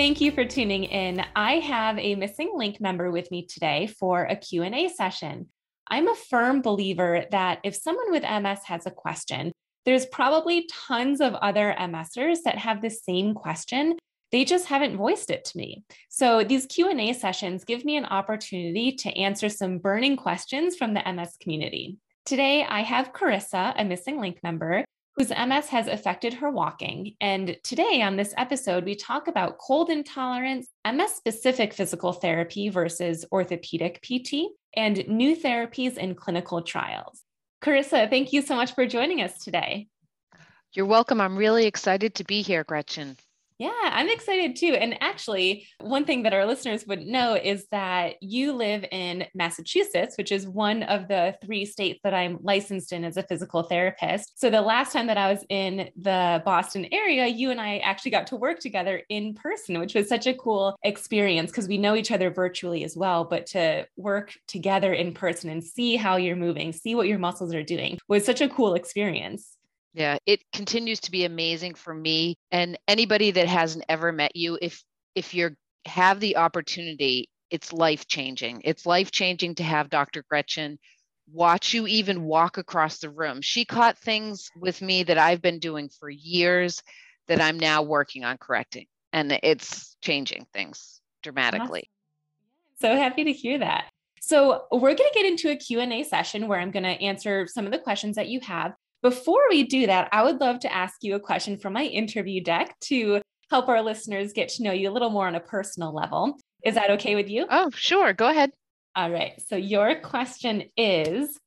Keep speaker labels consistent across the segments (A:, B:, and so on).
A: Thank you for tuning in. I have a MSing Link member with me today for a Q&A session. I'm a firm believer that if someone with MS has a question, there's probably tons of other MSers that have the same question. They just haven't voiced it to me. So these Q&A sessions give me an opportunity to answer some burning questions from the MS community. Today, I have Charissa, a MSing Link member, whose MS has affected her walking. And today on this episode, we talk about cold intolerance, MS specific physical therapy versus orthopedic PT, and new therapies in clinical trials. Charissa, thank you so much for joining us today.
B: You're welcome. I'm really excited to be here, Gretchen.
A: Yeah, I'm excited too. And actually, one thing that our listeners would know is that you live in Massachusetts, which is one of the three states that I'm licensed in as a physical therapist. So the last time that I was in the Boston area, you and I actually got to work together in person, which was such a cool experience because we know each other virtually as well. But to work together in person and see how you're moving, see what your muscles are doing was such a cool experience.
B: Yeah, it continues to be amazing for me and anybody that hasn't ever met you if if you have the opportunity, it's life-changing. It's life-changing to have Dr. Gretchen watch you even walk across the room. She caught things with me that I've been doing for years that I'm now working on correcting and it's changing things dramatically.
A: So happy to hear that. So we're going to get into a Q&A session where I'm going to answer some of the questions that you have. Before we do that, I would love to ask you a question from my interview deck to help our listeners get to know you a little more on a personal level. Is that okay with you?
B: Oh, sure. Go ahead.
A: All right. So your question is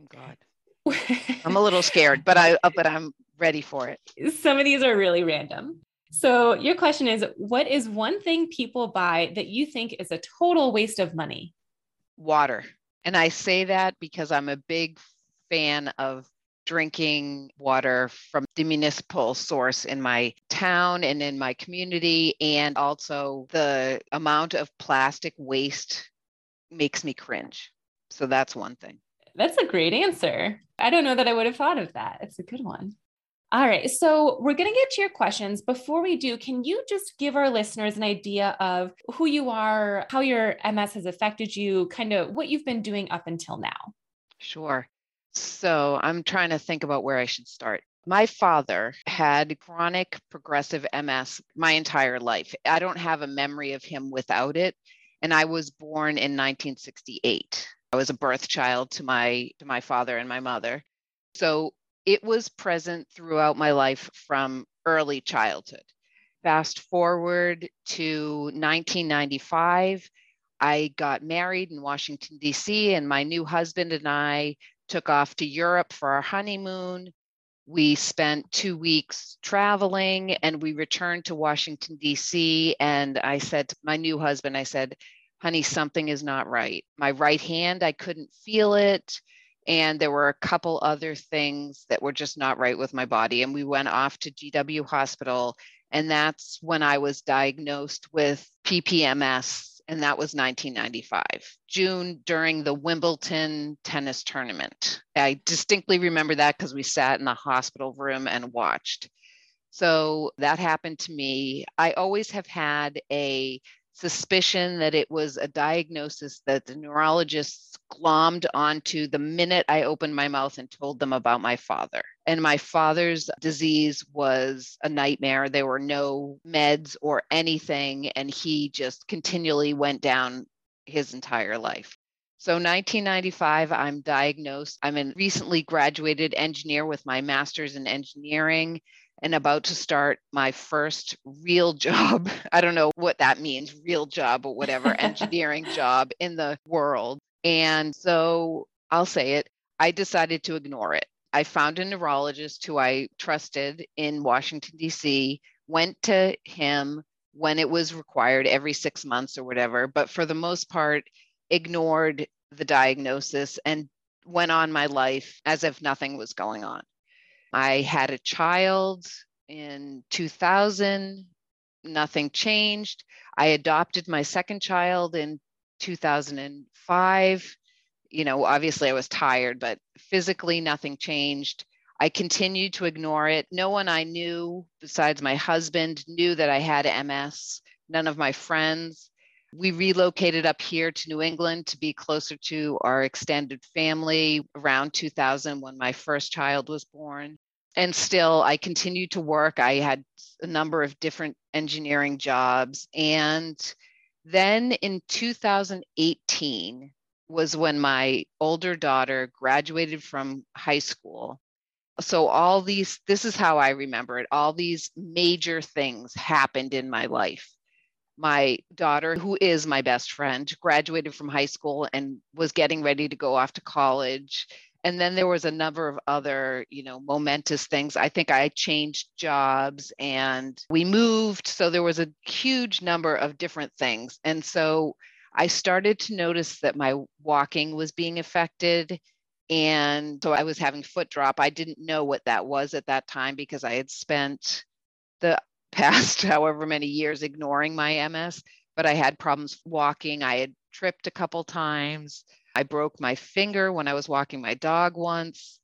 B: Oh God. I'm a little scared, but I uh, but I'm ready for it.
A: Some of these are really random. So your question is what is one thing people buy that you think is a total waste of money?
B: Water. And I say that because I'm a big fan of drinking water from the municipal source in my town and in my community. And also, the amount of plastic waste makes me cringe. So that's one thing.
A: That's a great answer. I don't know that I would have thought of that. It's a good one. All right. So we're going to get to your questions. Before we do, can you just give our listeners an idea of who you are, how your MS has affected you, kind of what you've been doing up until now?
B: Sure. So I'm trying to think about where I should start. My father had chronic progressive MS my entire life. I don't have a memory of him without it. And I was born in 1968. I was a birth child to my to my father and my mother. So it was present throughout my life from early childhood. Fast forward to 1995, I got married in Washington, D.C., and my new husband and I took off to Europe for our honeymoon. We spent two weeks traveling and we returned to Washington, D.C. And I said to my new husband, I said, honey, something is not right. My right hand, I couldn't feel it. And there were a couple other things that were just not right with my body. And we went off to GW Hospital. And that's when I was diagnosed with PPMS and that was 1995, June during the Wimbledon tennis tournament. I distinctly remember that because we sat in the hospital room and watched. So that happened to me. I always have had a suspicion that it was a diagnosis that the neurologists glommed onto the minute I opened my mouth and told them about my father. And my father's disease was a nightmare. There were no meds or anything, and he just continually went down his entire life. So 1995, I'm diagnosed. I'm a recently graduated engineer with my master's in engineering and about to start my first real job. I don't know what that means, real job or whatever, engineering job in the world. And so I'll say it, I decided to ignore it. I found a neurologist who I trusted in Washington, D.C., went to him when it was required every six months or whatever, but for the most part, ignored the diagnosis and went on my life as if nothing was going on. I had a child in 2000, nothing changed. I adopted my second child in 2005. You know, obviously I was tired, but physically nothing changed. I continued to ignore it. No one I knew besides my husband knew that I had MS. None of my friends. We relocated up here to New England to be closer to our extended family around 2000 when my first child was born. And still, I continued to work. I had a number of different engineering jobs. And then in 2018 was when my older daughter graduated from high school. So, all these, this is how I remember it, all these major things happened in my life my daughter, who is my best friend, graduated from high school and was getting ready to go off to college. And then there was a number of other, you know, momentous things. I think I changed jobs and we moved. So there was a huge number of different things. And so I started to notice that my walking was being affected. And so I was having foot drop. I didn't know what that was at that time because I had spent the past however many years ignoring my MS, but I had problems walking. I had tripped a couple times. I broke my finger when I was walking my dog once.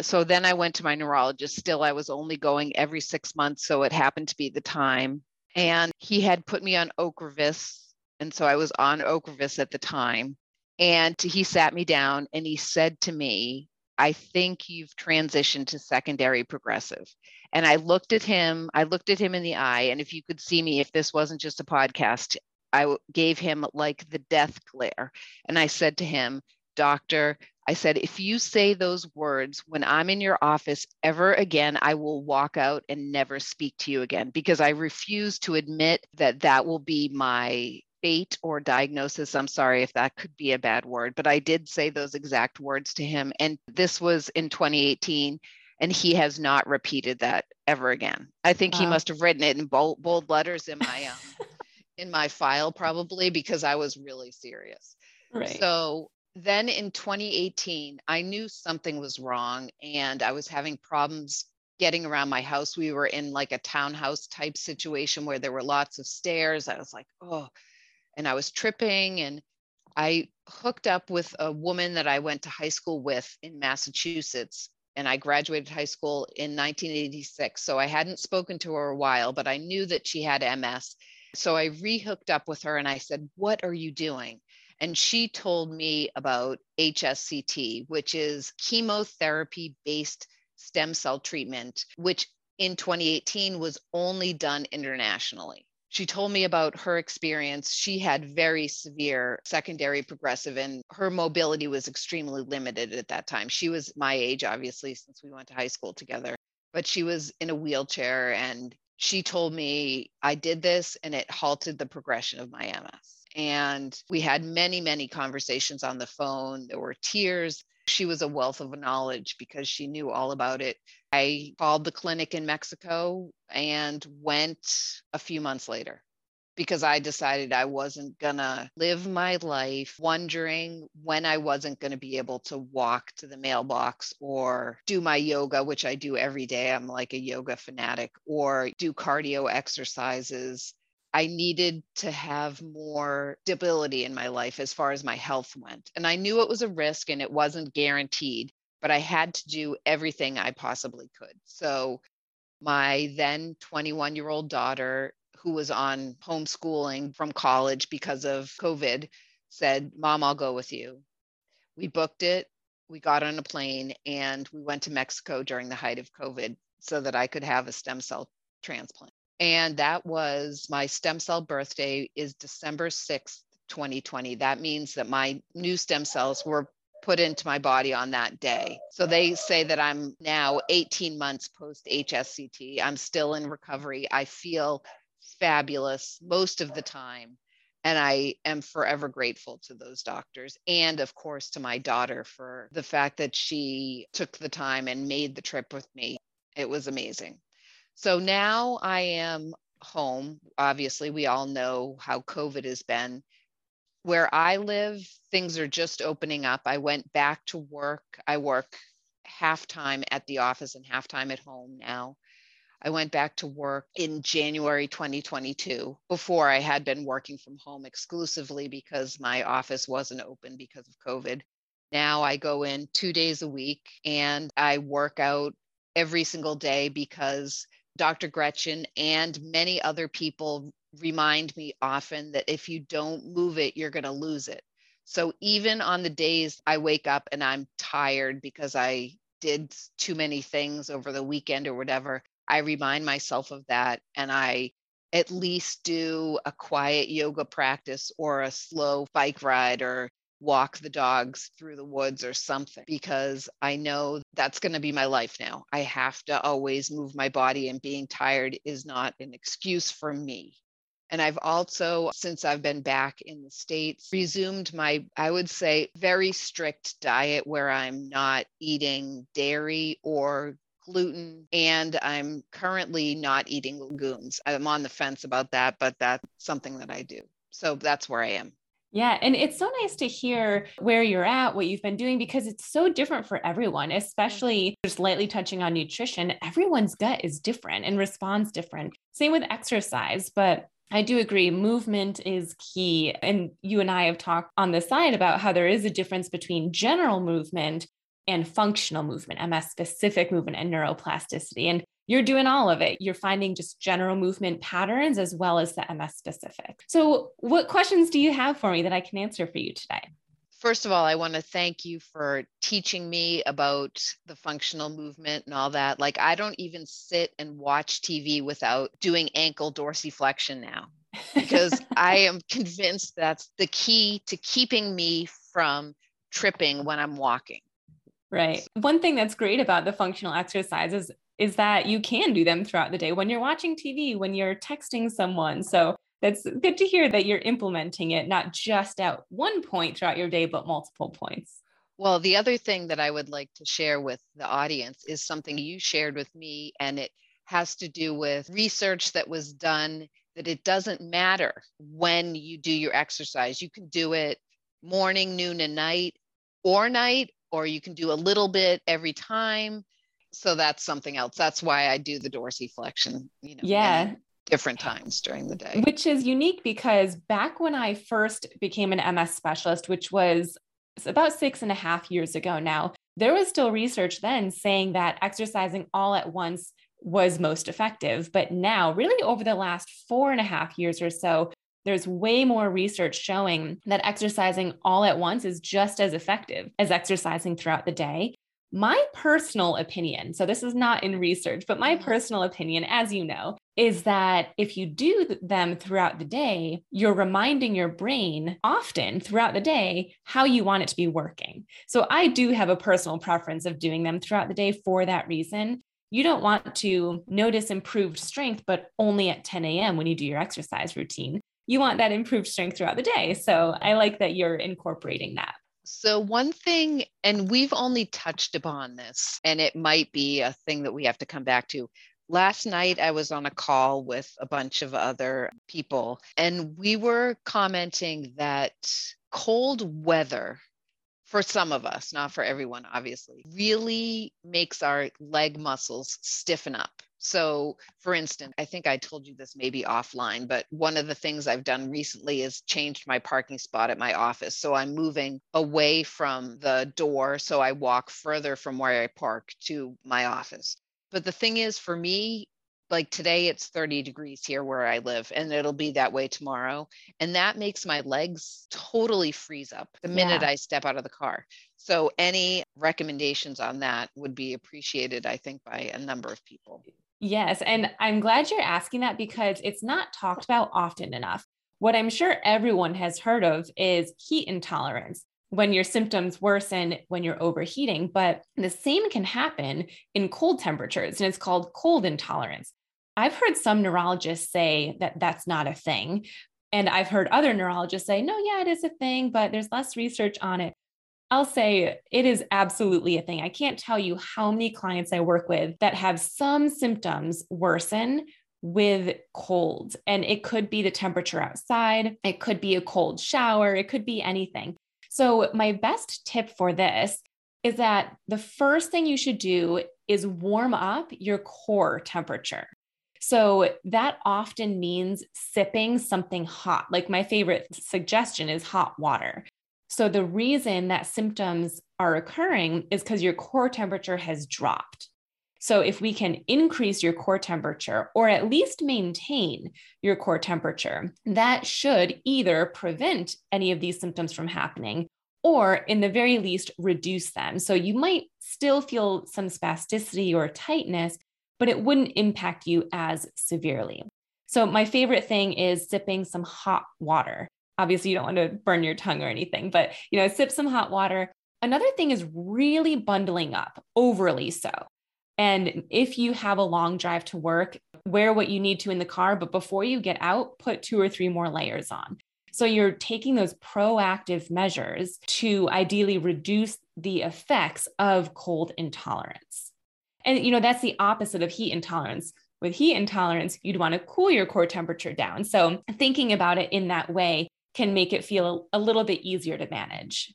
B: So then I went to my neurologist. Still, I was only going every six months. So it happened to be the time. And he had put me on Ocrevus. And so I was on Ocrevus at the time. And he sat me down and he said to me, I think you've transitioned to secondary progressive. And I looked at him, I looked at him in the eye. And if you could see me, if this wasn't just a podcast, I gave him like the death glare. And I said to him, Doctor, I said, if you say those words when I'm in your office ever again, I will walk out and never speak to you again because I refuse to admit that that will be my fate or diagnosis. I'm sorry if that could be a bad word, but I did say those exact words to him. And this was in 2018, and he has not repeated that ever again. I think wow. he must have written it in bold, bold letters in my um, in my file probably because I was really serious. Right. So then in 2018, I knew something was wrong and I was having problems getting around my house. We were in like a townhouse type situation where there were lots of stairs. I was like, oh, and I was tripping and I hooked up with a woman that I went to high school with in Massachusetts and I graduated high school in 1986. So I hadn't spoken to her a while, but I knew that she had MS. So I rehooked up with her and I said, What are you doing? And she told me about HSCT, which is chemotherapy based stem cell treatment, which in 2018 was only done internationally she told me about her experience. She had very severe secondary progressive, and her mobility was extremely limited at that time. She was my age, obviously, since we went to high school together, but she was in a wheelchair. And she told me, I did this and it halted the progression of my MS. And we had many, many conversations on the phone. There were tears. She was a wealth of knowledge because she knew all about it. I called the clinic in Mexico and went a few months later because I decided I wasn't going to live my life wondering when I wasn't going to be able to walk to the mailbox or do my yoga, which I do every day. I'm like a yoga fanatic, or do cardio exercises I needed to have more stability in my life as far as my health went. And I knew it was a risk and it wasn't guaranteed, but I had to do everything I possibly could. So, my then 21 year old daughter, who was on homeschooling from college because of COVID, said, Mom, I'll go with you. We booked it. We got on a plane and we went to Mexico during the height of COVID so that I could have a stem cell transplant and that was my stem cell birthday is December 6th, 2020. That means that my new stem cells were put into my body on that day. So they say that I'm now 18 months post HSCT. I'm still in recovery. I feel fabulous most of the time. And I am forever grateful to those doctors. And of course, to my daughter for the fact that she took the time and made the trip with me. It was amazing. So now I am home. Obviously, we all know how COVID has been where I live, things are just opening up. I went back to work. I work half time at the office and half time at home now. I went back to work in January 2022. Before I had been working from home exclusively because my office wasn't open because of COVID. Now I go in two days a week and I work out every single day because Dr. Gretchen and many other people remind me often that if you don't move it, you're going to lose it. So even on the days I wake up and I'm tired because I did too many things over the weekend or whatever, I remind myself of that and I at least do a quiet yoga practice or a slow bike ride or walk the dogs through the woods or something because I know that's going to be my life now. I have to always move my body, and being tired is not an excuse for me. And I've also, since I've been back in the States, resumed my, I would say, very strict diet where I'm not eating dairy or gluten and I'm currently not eating legumes. I'm on the fence about that, but that's something that I do. So that's where I am.
A: Yeah. And it's so nice to hear where you're at, what you've been doing, because it's so different for everyone, mm-hmm. especially just lightly touching on nutrition. Everyone's gut is different and responds different. Same with exercise. But I do agree, movement is key. And you and I have talked on the side about how there is a difference between general movement and functional movement, MS specific movement, and neuroplasticity. And you're doing all of it. You're finding just general movement patterns as well as the MS specific. So, what questions do you have for me that I can answer for you today?
B: First of all, I want to thank you for teaching me about the functional movement and all that. Like, I don't even sit and watch TV without doing ankle dorsiflexion now because I am convinced that's the key to keeping me from tripping when I'm walking.
A: Right. One thing that's great about the functional exercises is that you can do them throughout the day when you're watching TV, when you're texting someone. So that's good to hear that you're implementing it not just at one point throughout your day, but multiple points.
B: Well, the other thing that I would like to share with the audience is something you shared with me, and it has to do with research that was done that it doesn't matter when you do your exercise. You can do it morning, noon, and night, or night, or you can do a little bit every time. So that's something else. That's why I do the dorsiflexion. You know,
A: yeah
B: different times during the day.
A: Which is unique because back when I first became an MS specialist, which was about six and a half years ago now, there was still research then saying that exercising all at once was most effective. But now, really over the last four and a half years or so, there's way more research showing that exercising all at once is just as effective as exercising throughout the day. My personal opinion, so this is not in research, but my mm-hmm. personal opinion, as you know, is that if you do them throughout the day, you're reminding your brain often throughout the day how you want it to be working. So I do have a personal preference of doing them throughout the day for that reason. You don't want to notice improved strength, but only at 10 a.m. when you do your exercise routine. You want that improved strength throughout the day. So I like that you're incorporating that.
B: So, one thing, and we've only touched upon this, and it might be a thing that we have to come back to. Last night, I was on a call with a bunch of other people, and we were commenting that cold weather, for some of us, not for everyone, obviously, really makes our leg muscles stiffen up. So, for instance, I think I told you this maybe offline, but one of the things I've done recently is changed my parking spot at my office. So I'm moving away from the door. So I walk further from where I park to my office. But the thing is, for me, like today it's 30 degrees here where I live, and it'll be that way tomorrow. And that makes my legs totally freeze up the minute yeah. I step out of the car. So, any recommendations on that would be appreciated, I think, by a number of people.
A: Yes. And I'm glad you're asking that because it's not talked about often enough. What I'm sure everyone has heard of is heat intolerance when your symptoms worsen when you're overheating, but the same can happen in cold temperatures, and it's called cold intolerance. I've heard some neurologists say that that's not a thing. And I've heard other neurologists say, no, yeah, it is a thing, but there's less research on it. I'll say it is absolutely a thing. I can't tell you how many clients I work with that have some symptoms worsen with cold. And it could be the temperature outside, it could be a cold shower, it could be anything. So, my best tip for this is that the first thing you should do is warm up your core temperature. So, that often means sipping something hot. Like, my favorite suggestion is hot water. So, the reason that symptoms are occurring is because your core temperature has dropped. So, if we can increase your core temperature or at least maintain your core temperature, that should either prevent any of these symptoms from happening or, in the very least, reduce them. So, you might still feel some spasticity or tightness, but it wouldn't impact you as severely. So, my favorite thing is sipping some hot water. Obviously, you don't want to burn your tongue or anything, but you know, sip some hot water. Another thing is really bundling up, overly so. And if you have a long drive to work, wear what you need to in the car, but before you get out, put two or three more layers on. So you're taking those proactive measures to ideally reduce the effects of cold intolerance. And you know, that's the opposite of heat intolerance. With heat intolerance, you'd want to cool your core temperature down. So thinking about it in that way can make it feel a little bit easier to manage.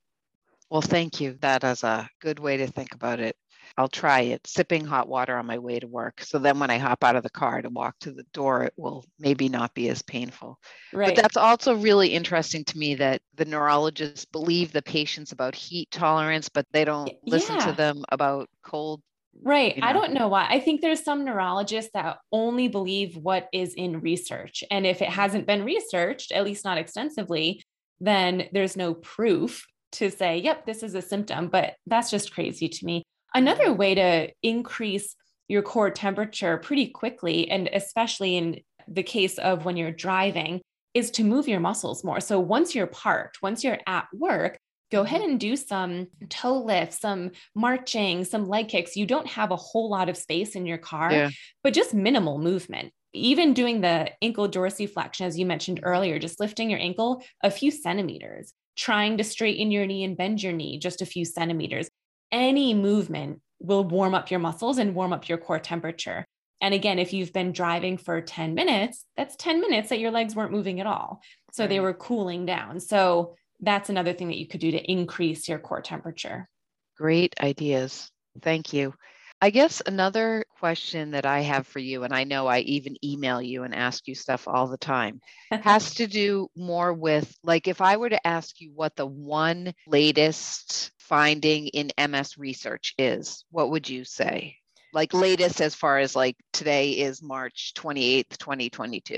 B: Well, thank you. That is a good way to think about it. I'll try it, sipping hot water on my way to work. So then when I hop out of the car to walk to the door, it will maybe not be as painful. Right. But that's also really interesting to me that the neurologists believe the patients about heat tolerance, but they don't listen yeah. to them about cold.
A: Right. You know. I don't know why. I think there's some neurologists that only believe what is in research. And if it hasn't been researched, at least not extensively, then there's no proof to say, yep, this is a symptom. But that's just crazy to me. Another mm-hmm. way to increase your core temperature pretty quickly, and especially in the case of when you're driving, is to move your muscles more. So once you're parked, once you're at work, go ahead mm-hmm. and do some toe lifts, some marching, some leg kicks. You don't have a whole lot of space in your car, yeah. but just minimal movement. Even doing the ankle dorsiflexion, as you mentioned earlier, just lifting your ankle a few centimeters, trying to straighten your knee and bend your knee just a few centimeters any movement will warm up your muscles and warm up your core temperature. And again, if you've been driving for 10 minutes, that's 10 minutes that your legs weren't moving at all. So right. they were cooling down. So that's another thing that you could do to increase your core temperature.
B: Great ideas. Thank you. I guess another question that I have for you, and I know I even email you and ask you stuff all the time, has to do more with like if I were to ask you what the one latest finding in MS research is, what would you say? Like latest as far as like today is March 28th, 2022.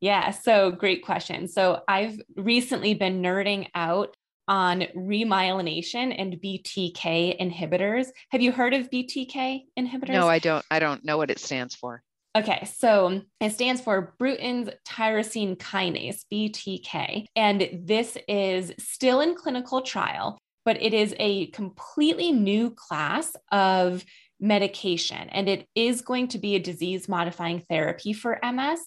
A: Yeah, so great question. So I've recently been nerding out on remyelination and BTK inhibitors. Have you heard of BTK inhibitors?
B: No, I don't. I don't know what it stands for.
A: Okay, so it stands for Bruton's tyrosine kinase, BTK. And this is still in clinical trial, but it is a completely new class of medication. And it is going to be a disease modifying therapy for MS.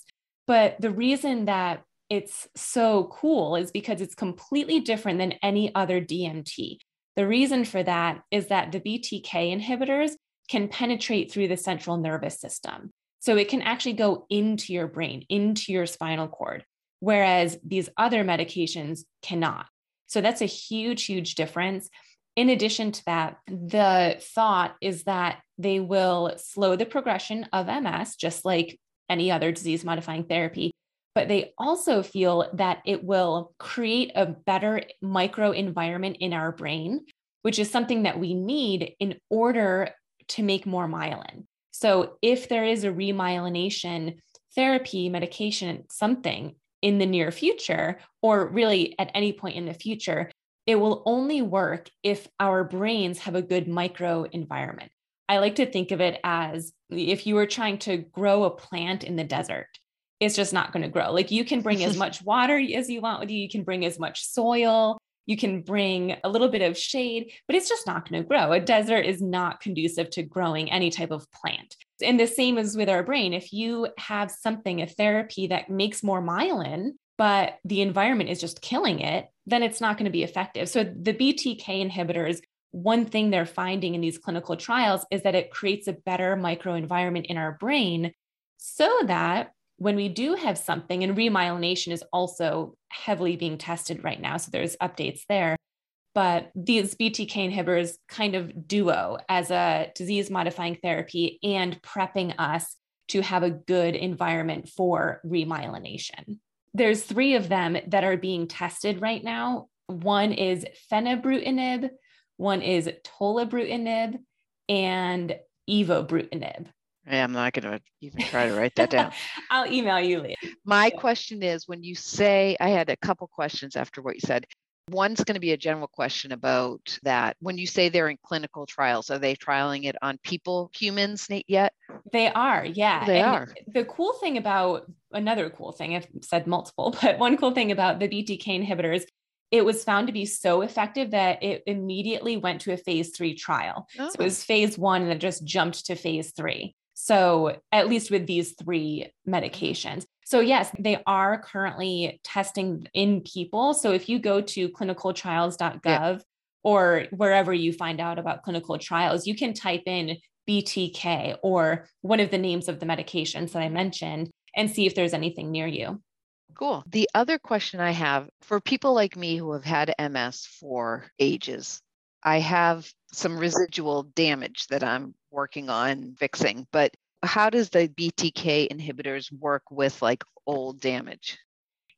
A: But the reason that it's so cool is because it's completely different than any other DMT. The reason for that is that the BTK inhibitors can penetrate through the central nervous system. So it can actually go into your brain, into your spinal cord, whereas these other medications cannot. So that's a huge, huge difference. In addition to that, the thought is that they will slow the progression of MS, just like any other disease modifying therapy, but they also feel that it will create a better micro environment in our brain, which is something that we need in order to make more myelin. So, if there is a remyelination therapy, medication, something in the near future, or really at any point in the future, it will only work if our brains have a good micro environment. I like to think of it as if you were trying to grow a plant in the desert it's just not going to grow. Like you can bring as much water as you want with you, you can bring as much soil, you can bring a little bit of shade, but it's just not going to grow. A desert is not conducive to growing any type of plant. And the same as with our brain. If you have something, a therapy that makes more myelin, but the environment is just killing it, then it's not going to be effective. So the BTK inhibitors, one thing they're finding in these clinical trials is that it creates a better microenvironment in our brain so that when we do have something, and remyelination is also heavily being tested right now, so there's updates there. But these BTK inhibitors kind of duo as a disease modifying therapy and prepping us to have a good environment for remyelination. There's three of them that are being tested right now. One is fenebrutinib, one is tolebrutinib, and evobrutinib.
B: I'm not going to even try to write that down.
A: I'll email you later.
B: My yeah. question is when you say, I had a couple questions after what you said. One's going to be a general question about that. When you say they're in clinical trials, are they trialing it on people, humans yet?
A: They are, yeah.
B: They
A: and
B: are.
A: The cool thing about another cool thing, I've said multiple, but one cool thing about the BTK inhibitors it was found to be so effective that it immediately went to a phase three trial. Oh. So it oh. was phase one and it just jumped to phase three. So, at least with these three medications. So, yes, they are currently testing in people. So, if you go to clinicaltrials.gov yeah. or wherever you find out about clinical trials, you can type in BTK or one of the names of the medications that I mentioned and see if there's anything near you.
B: Cool. The other question I have for people like me who have had MS for ages, I have some residual damage that I'm working on fixing, but how does the BTK inhibitors work with like old damage?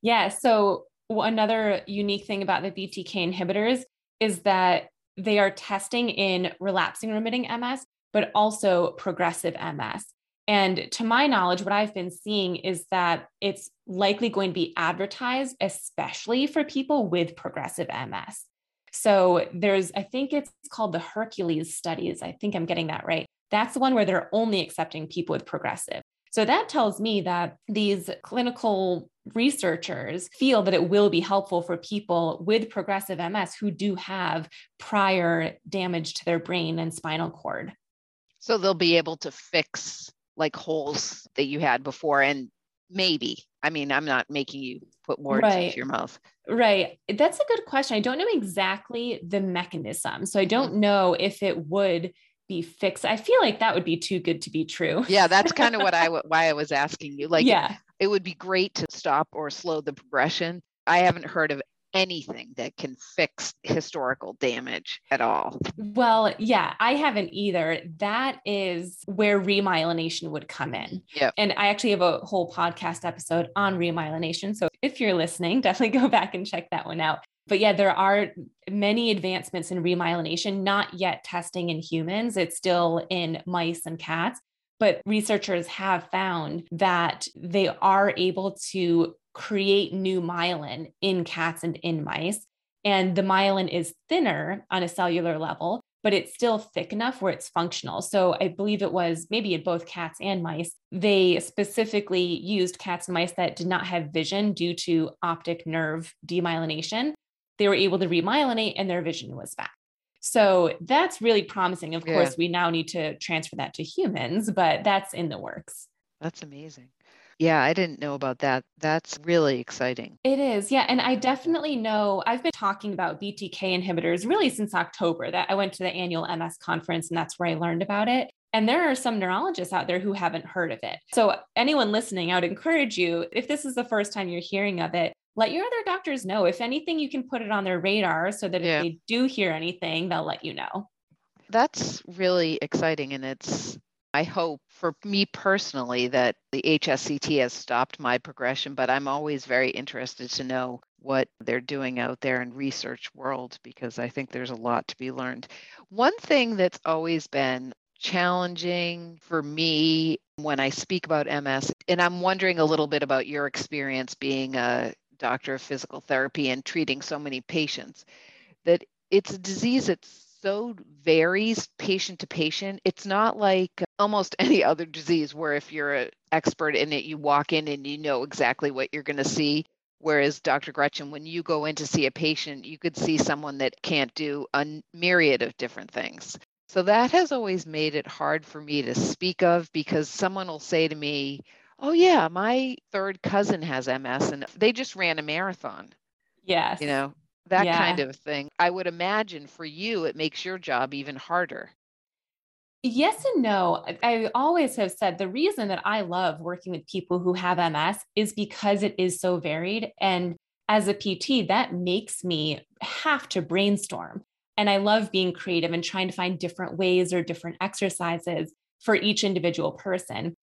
A: Yeah, so another unique thing about the BTK inhibitors is that they are testing in relapsing remitting MS, but also progressive MS. And to my knowledge, what I've been seeing is that it's likely going to be advertised, especially for people with progressive MS. So there's, I think it's called the Hercules studies. I think I'm getting that right. That's the one where they're only accepting people with progressive. So that tells me that these clinical researchers feel that it will be helpful for people with progressive MS who do have prior damage to their brain and spinal cord.
B: So they'll be able to fix like holes that you had before and maybe i mean i'm not making you put words right. into your mouth.
A: Right. That's a good question. I don't know exactly the mechanism so i don't mm. know if it would be fixed. I feel like that would be too good to be true.
B: Yeah that's kind of what i why i was asking you like yeah. it would be great to stop or slow the progression. I haven't heard of anything that can fix historical damage at all.
A: Well, yeah, I haven't either. That is where remyelination would come in.
B: Yeah.
A: And I actually have a whole podcast episode on remyelination. So if you're listening, definitely go back and check that one out. But yeah, there are many advancements in remyelination, not yet testing in humans. It's still in mice and cats. But researchers have found that they are able to create new myelin in cats and in mice. And the myelin is thinner on a cellular level, but it's still thick enough where it's functional. So I believe it was maybe in both cats and mice. They specifically used cats and mice that did not have vision due to optic nerve demyelination. They were able to remyelinate and their vision was back. So that's really promising. Of yeah. course, we now need to transfer that to humans, but that's in the works.
B: That's amazing. Yeah, I didn't know about that. That's really exciting.
A: It is. Yeah. And I definitely know I've been talking about BTK inhibitors really since October that I went to the annual MS conference and that's where I learned about it. And there are some neurologists out there who haven't heard of it. So, anyone listening, I would encourage you, if this is the first time you're hearing of it, let your other doctors know. If anything, you can put it on their radar so that if yeah. they do hear anything, they'll let you know.
B: That's really exciting. And it's I hope for me personally that the HSCT has stopped my progression, but I'm always very interested to know what they're doing out there in research world because I think there's a lot to be learned. One thing that's always been challenging for me when I speak about MS, and I'm wondering a little bit about your experience being a doctor of physical therapy and treating so many patients, that it's a disease that's so varies patient to patient. It's not like almost any other disease where if you're an expert in it, you walk in and you know exactly what you're going to see. Whereas, Dr. Gretchen, when you go in to see a patient, you could see someone that can't do a myriad of different things. So that has always made it hard for me to speak of because someone will say to me, Oh, yeah, my third cousin has MS and they just ran a marathon.
A: Yes.
B: You know, that yeah. kind of thing. I would imagine for you, it makes your job even harder.
A: Yes and no. I always have said the reason that I love working with people who have MS is because it is so varied. And as a PT, that makes me have to brainstorm. And I love being creative and trying to find different ways or different exercises for each individual person.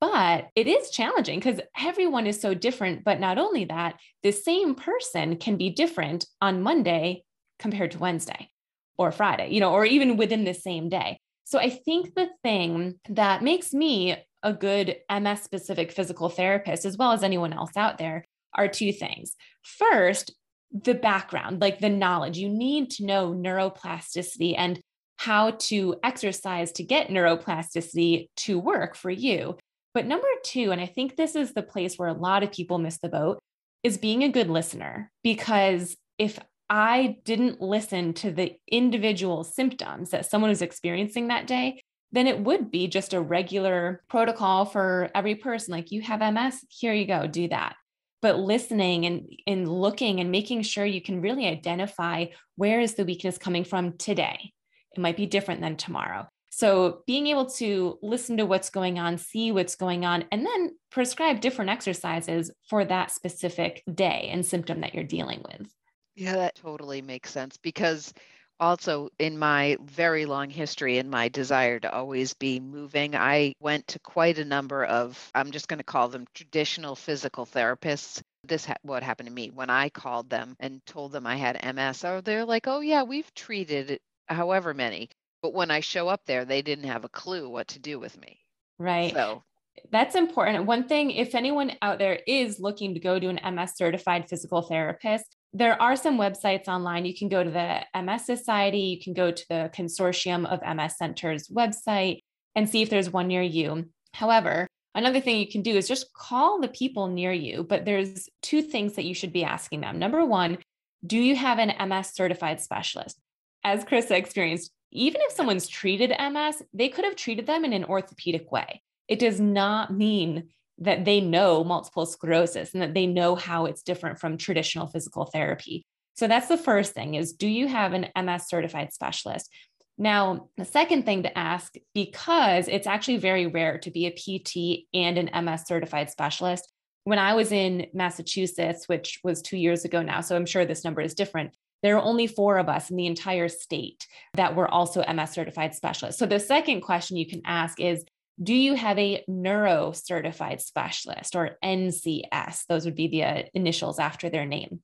A: But it is challenging because everyone is so different. But not only that, the same person can be different on Monday compared to Wednesday or Friday, you know, or even within the same day. So I think the thing that makes me a good MS specific physical therapist, as well as anyone else out there, are two things. First, the background, like the knowledge. You need to know neuroplasticity and how to exercise to get neuroplasticity to work for you. But number two, and I think this is the place where a lot of people miss the boat, is being a good listener. Because if I didn't listen to the individual symptoms that someone was experiencing that day, then it would be just a regular protocol for every person. Like you have MS, here you go, do that. But listening and, and looking and making sure you can really identify where is the weakness coming from today. It might be different than tomorrow. So being able to listen to what's going on, see what's going on, and then prescribe different exercises for that specific day and symptom that you're dealing with.
B: Yeah, that totally makes sense because also in my very long history and my desire to always be moving, I went to quite a number of, I'm just going to call them traditional physical therapists. This ha- what happened to me when I called them and told them I had MS. Or oh, they're like, "Oh yeah, we've treated however many." But when I show up there, they didn't have a clue what to do with me.
A: Right.
B: So
A: that's important. One thing, if anyone out there is looking to go to an MS certified physical therapist, there are some websites online. You can go to the MS Society, you can go to the Consortium of MS Centers website and see if there's one near you. However, another thing you can do is just call the people near you, but there's two things that you should be asking them. Number one, do you have an MS certified specialist? As Chris experienced, even if someone's treated MS, they could have treated them in an orthopedic way. It does not mean that they know multiple sclerosis and that they know how it's different from traditional physical therapy. So that's the first thing is do you have an MS certified specialist? Now, the second thing to ask, because it's actually very rare to be a PT and an MS certified specialist. When I was in Massachusetts, which was two years ago now, so I'm sure this number is different, there are only four of us in the entire state that were also MS certified specialists. So the second question you can ask is do you have a neuro certified specialist or NCS? Those would be the uh, initials after their name.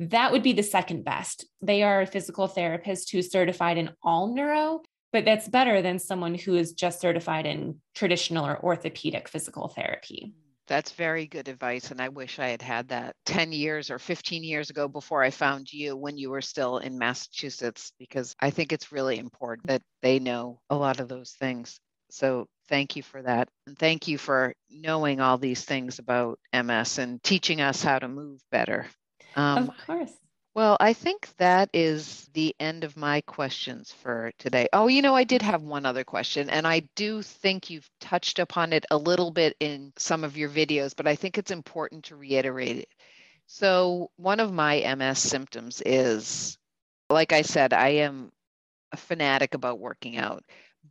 A: That would be the second best. They are a physical therapist who's certified in all neuro, but that's better than someone who is just certified in traditional or orthopedic physical therapy.
B: That's very good advice. And I wish I had had that 10 years or 15 years ago before I found you when you were still in Massachusetts, because I think it's really important that they know a lot of those things. So thank you for that. And thank you for knowing all these things about MS and teaching us how to move better.
A: Um, of course.
B: Well, I think that is the end of my questions for today. Oh, you know, I did have one other question, and I do think you've touched upon it a little bit in some of your videos, but I think it's important to reiterate it. So, one of my MS symptoms is, like I said, I am a fanatic about working out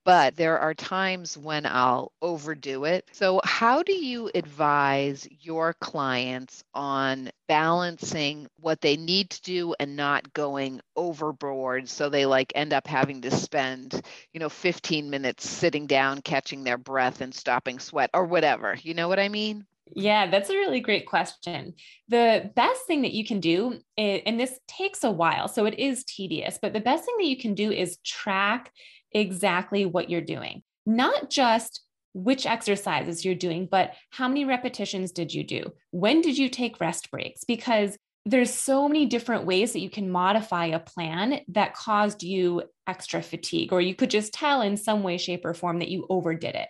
B: but there are times when I'll overdo it. So, how do you advise your clients on balancing what they need to do and not going overboard so they like end up having to spend, you know, 15 minutes sitting down, catching their breath and stopping sweat or whatever? You know what I mean?
A: Yeah, that's a really great question. The best thing that you can do, eh, and this takes a while, so it is tedious, but the best thing that you can do is track exactly what you're doing, not just which exercises you're doing, but how many repetitions did you do? When did you take rest breaks? Because there's so many different ways that you can modify a plan that caused you extra fatigue, or you could just tell in some way, shape, or form that you overdid it.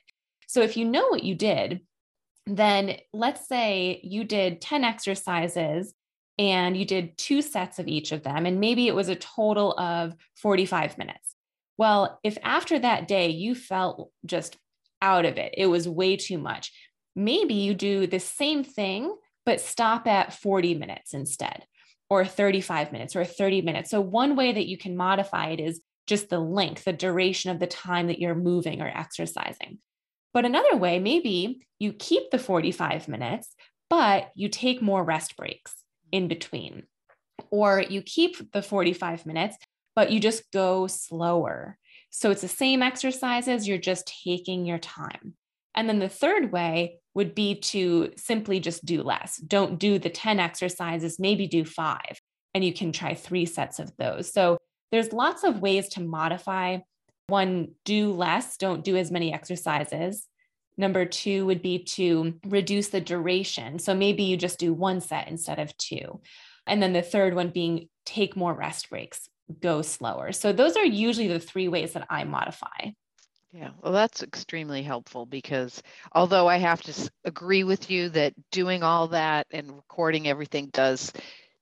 A: So if you know what you did, then let's say you did 10 exercises and you did two sets of each of them, and maybe it was a total of 45 minutes. Well, if after that day you felt just out of it, it was way too much, maybe you do the same thing, but stop at 40 minutes instead, or 35 minutes, or 30 minutes. So, one way that you can modify it is just the length, the duration of the time that you're moving or exercising. But another way, maybe you keep the 45 minutes, but you take more rest breaks in between. Or you keep the 45 minutes, but you just go slower. So it's the same exercises, you're just taking your time. And then the third way would be to simply just do less. Don't do the 10 exercises, maybe do five, and you can try three sets of those. So there's lots of ways to modify one, do less, don't do as many exercises. Number two would be to reduce the duration. So maybe you just do one set instead of two. And then the third one being take more rest breaks, go slower. So those are usually the three ways that I modify.
B: Yeah, well, that's extremely helpful because although I have to agree with you that doing all that and recording everything does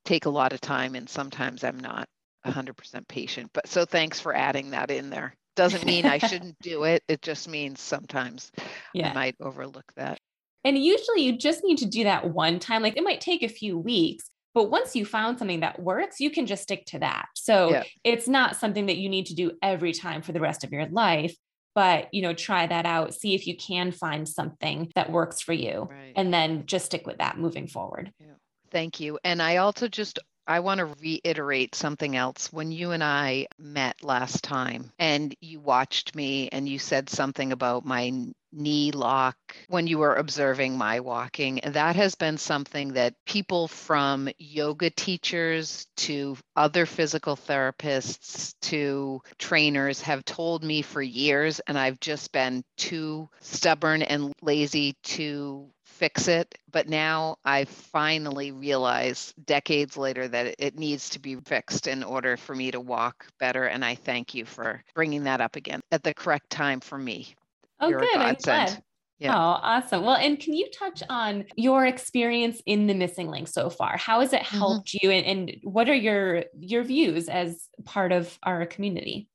B: take a lot of time, and sometimes I'm not 100% patient. But so thanks for adding that in there doesn't mean I shouldn't do it. It just means sometimes yeah. I might overlook that.
A: And usually you just need to do that one time. Like it might take a few weeks, but once you found something that works, you can just stick to that. So yeah. it's not something that you need to do every time for the rest of your life, but you know, try that out, see if you can find something that works for you right. and then just stick with that moving forward.
B: Yeah. Thank you. And I also just I want to reiterate something else. When you and I met last time and you watched me and you said something about my knee lock when you were observing my walking, that has been something that people from yoga teachers to other physical therapists to trainers have told me for years. And I've just been too stubborn and lazy to fix it. But now I finally realize decades later that it needs to be fixed in order for me to walk better. And I thank you for bringing that up again at the correct time for me.
A: Oh, You're good. I'm glad. Yeah. Oh, awesome. Well, and can you touch on your experience in the MSing Link so far? How has it mm-hmm. helped mm-hmm. you and, and what are your your views as part of our community?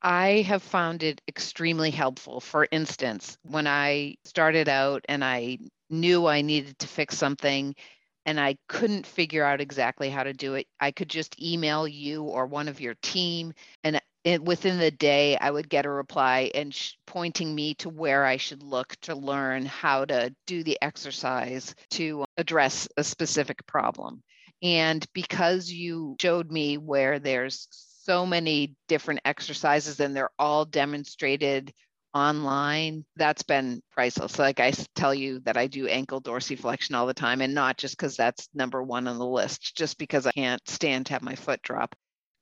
B: I have found it extremely helpful. For instance, when I started out and I knew I needed to fix something and I couldn't figure out exactly how to do it, I could just email you or one of your team and it, within the day I would get a reply and sh- pointing me to where I should look to learn how to do the exercise to address a specific problem. And because you showed me where there's so many different exercises and they're all demonstrated online that's been priceless like i tell you that i do ankle dorsiflexion all the time and not just because that's number one on the list just because i can't stand to have my foot drop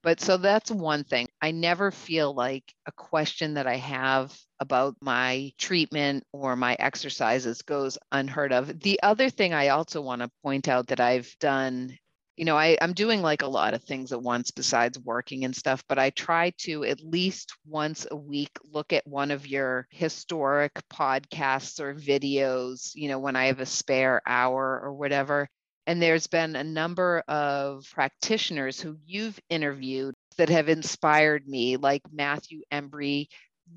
B: but so that's one thing i never feel like a question that i have about my treatment or my exercises goes unheard of the other thing i also want to point out that i've done you know, I, I'm doing like a lot of things at once besides working and stuff, but I try to at least once a week look at one of your historic podcasts or videos, you know, when I have a spare hour or whatever. And there's been a number of practitioners who you've interviewed that have inspired me, like Matthew Embry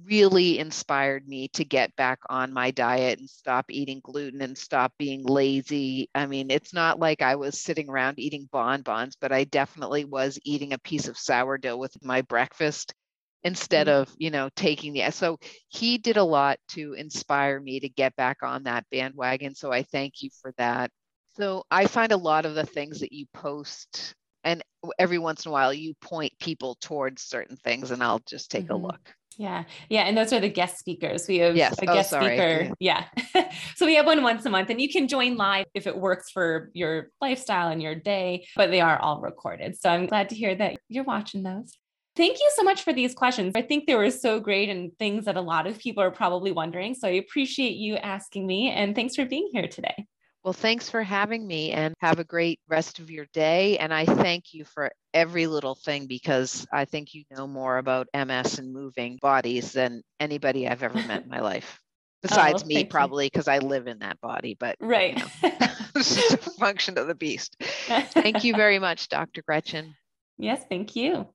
B: really inspired me to get back on my diet and stop eating gluten and stop being lazy. I mean, it's not like I was sitting around eating bonbons, but I definitely was eating a piece of sourdough with my breakfast instead mm-hmm. of, you know, taking the so he did a lot to inspire me to get back on that bandwagon. So I thank you for that. So I find a lot of the things that you post and every once in a while you point people towards certain things and I'll just take mm-hmm. a look.
A: Yeah. Yeah. And those are the guest speakers. We have yes. a oh, guest speaker. Yeah. so we have one once a month and you can join live if it works for your lifestyle and your day, but they are all recorded. So I'm glad to hear that you're watching those. Thank you so much for these questions. I think they were so great and things that a lot of people are probably wondering. So I appreciate you asking me and thanks for being here today.
B: Well, thanks for having me and have a great rest of your day. And I thank you for every little thing because I think you know more about MS and moving bodies than anybody I've ever met in my life. Oh, Besides oh, me, probably because I live in that body, but
A: right. You know,
B: it's just a function of the beast. Thank you very much, Dr. Gretchen.
A: Yes, thank you.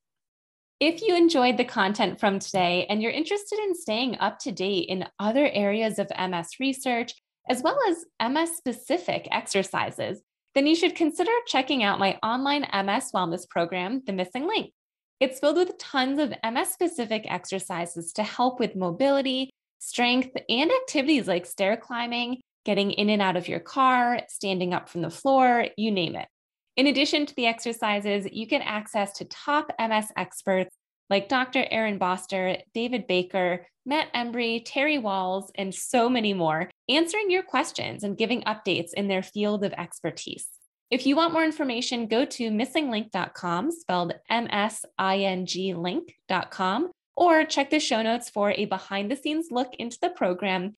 A: If you enjoyed the content from today and you're interested in staying up to date in other areas of MS research, as well as MS specific exercises, then you should consider checking out my online MS wellness program, The MSing Link. It's filled with tons of MS specific exercises to help with mobility, strength, and activities like stair climbing, getting in and out of your car, standing up from the floor, you name it. In addition to the exercises, you get access to top MS experts like Dr. Aaron Boster, David Baker, Matt Embry, Terry Wahls, and so many more, answering your questions and giving updates in their field of expertise. If you want more information, go to MSingLink.com, spelled M S I N G link.com, or check the show notes for a behind the scenes look into the program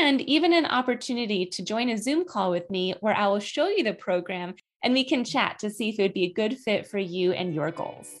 A: and even an opportunity to join a Zoom call with me where I will show you the program and we can chat to see if it would be a good fit for you and your goals.